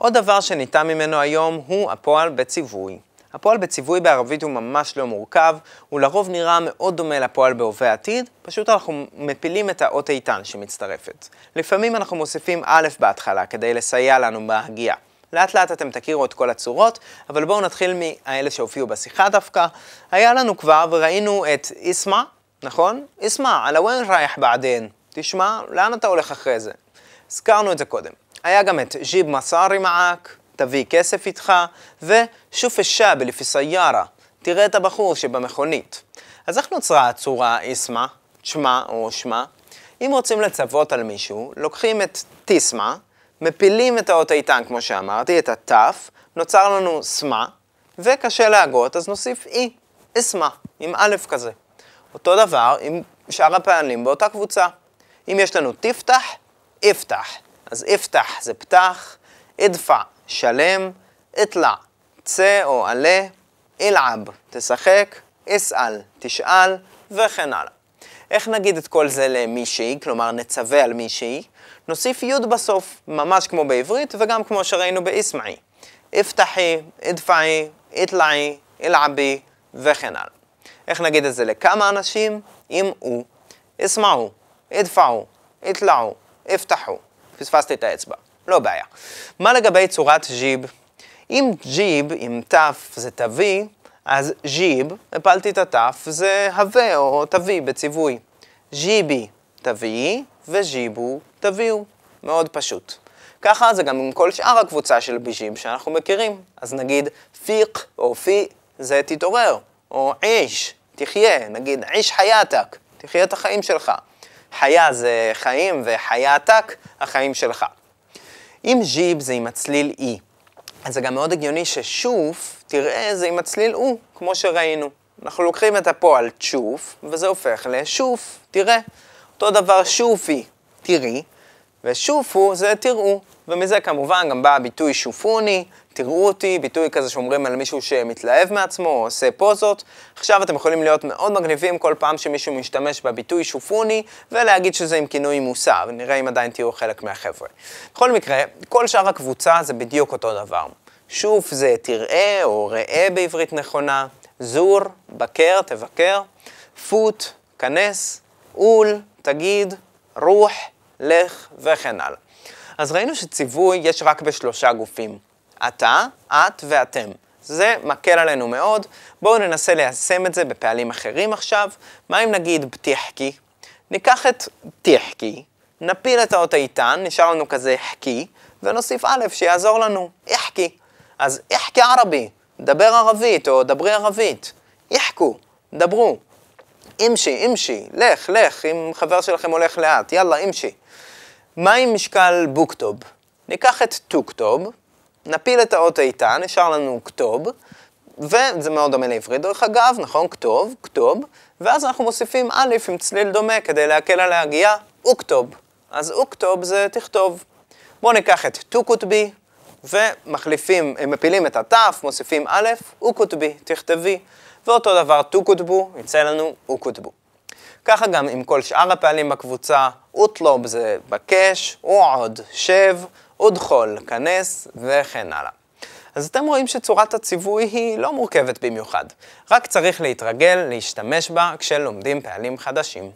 עוד דבר שניתן ממנו היום הוא הפועל בציווי. הפועל בציווי בערבית הוא ממש לא מורכב, הוא לרוב נראה מאוד דומה לפועל בהווה עתיד, פשוט אנחנו מפילים את האות איתן שמצטרפת. לפעמים אנחנו מוסיפים א' בהתחלה כדי לסייע לנו בהגייה. לאט לאט אתם תכירו את כל הצורות, אבל בואו נתחיל מאלה שהופיעו בשיחה דווקא. היה לנו כבר וראינו את איסמע, נכון? איסמע, על הוואן רייח בעדין. תשמע, לאן אתה הולך אחרי זה? הזכרנו את זה קודם. היה גם את ג'יב מסארי מעק, תביא כסף איתך, ושוף א-שאב לפי סיירה, תראה את הבחור שבמכונית. אז איך נוצרה הצורה איסמה, שמה או שמה? אם רוצים לצוות על מישהו, לוקחים את תיסמה, מפילים את האות איתן, כמו שאמרתי, את התף, נוצר לנו סמה, וקשה להגות, אז נוסיף אי, אסמה, עם א' כזה. אותו דבר עם שאר הפעלים באותה קבוצה. אם יש לנו תפתח, יפתח. אז יפתח זה פתח, אדפע, שלם, אטלע, צא או עלה, אלעב, תשחק, אסאל, תשאל, וכן הלאה. איך נגיד את כל זה למישהי, כלומר נצווה על מישהי? נוסיף י' בסוף, ממש כמו בעברית וגם כמו שראינו באיסמעי. אפתחי, אדפעי, אטלעי, אלעבי, וכן הלאה. איך נגיד את זה לכמה אנשים? אם הוא, אסמעו, אדפעו, אטלעו, אפתחו. פספסתי את האצבע, לא בעיה. מה לגבי צורת ג'יב? אם ג'יב עם תף זה תביא, אז ג'יב, הפלתי את התף, זה הווה או תביא בציווי. ג'יבי, תביאי, וג'יבו, תביאו. מאוד פשוט. ככה זה גם עם כל שאר הקבוצה של ביג'יב שאנחנו מכירים. אז נגיד פיק או פי זה תתעורר, או עיש, תחיה, נגיד עיש חייתק, תחיה את החיים שלך. חיה זה חיים וחייתק, החיים שלך. אם ג'יב זה עם הצליל אי, אז זה גם מאוד הגיוני ששוף, תראה, זה עם הצליל הוא, כמו שראינו. אנחנו לוקחים את הפועל צ'וף, וזה הופך לשוף, תראה. אותו דבר שופי, תראי, ושופו זה תראו. ומזה כמובן גם בא הביטוי שופוני, תראו אותי, ביטוי כזה שאומרים על מישהו שמתלהב מעצמו או עושה פוזות. עכשיו אתם יכולים להיות מאוד מגניבים כל פעם שמישהו משתמש בביטוי שופוני, ולהגיד שזה עם כינוי מוסר, ונראה אם עדיין תהיו חלק מהחבר'ה. בכל מקרה, כל שאר הקבוצה זה בדיוק אותו דבר. שוף זה תראה או ראה בעברית נכונה, זור, בקר, תבקר, פוט, כנס, אול, תגיד, רוח, לך וכן הלאה. אז ראינו שציווי יש רק בשלושה גופים. אתה, את ואתם. זה מקל עלינו מאוד. בואו ננסה ליישם את זה בפעלים אחרים עכשיו. מה אם נגיד פתיחקי? ניקח את תיחקי, נפיל את האות האיתן, נשאר לנו כזה חקי, ונוסיף א' שיעזור לנו, יחקי. אז יחקי ערבי, דבר ערבית או דברי ערבית. יחקו, דברו. אימשי, אימשי, לך, לך, אם חבר שלכם הולך לאט, יאללה, אימשי. מה עם משקל בוקטוב? ניקח את טוקטוב, נפיל את האות איתן, נשאר לנו כתוב, וזה מאוד דומה לעברית דרך אגב, נכון? כתוב, כתוב, ואז אנחנו מוסיפים א' עם צליל דומה כדי להקל על ההגייה, אוקטוב. אז אוקטוב זה תכתוב. בואו ניקח את טוקוטבי, ומחליפים, מפילים את התף, מוסיפים א', אוקוטבי, תכתבי. ואותו דבר טוקוטבו, יצא לנו אוקוטבו. ככה גם עם כל שאר הפעלים בקבוצה, אוטלוב זה בקש, עוד, שב, אודחול, כנס וכן הלאה. אז אתם רואים שצורת הציווי היא לא מורכבת במיוחד, רק צריך להתרגל להשתמש בה כשלומדים פעלים חדשים.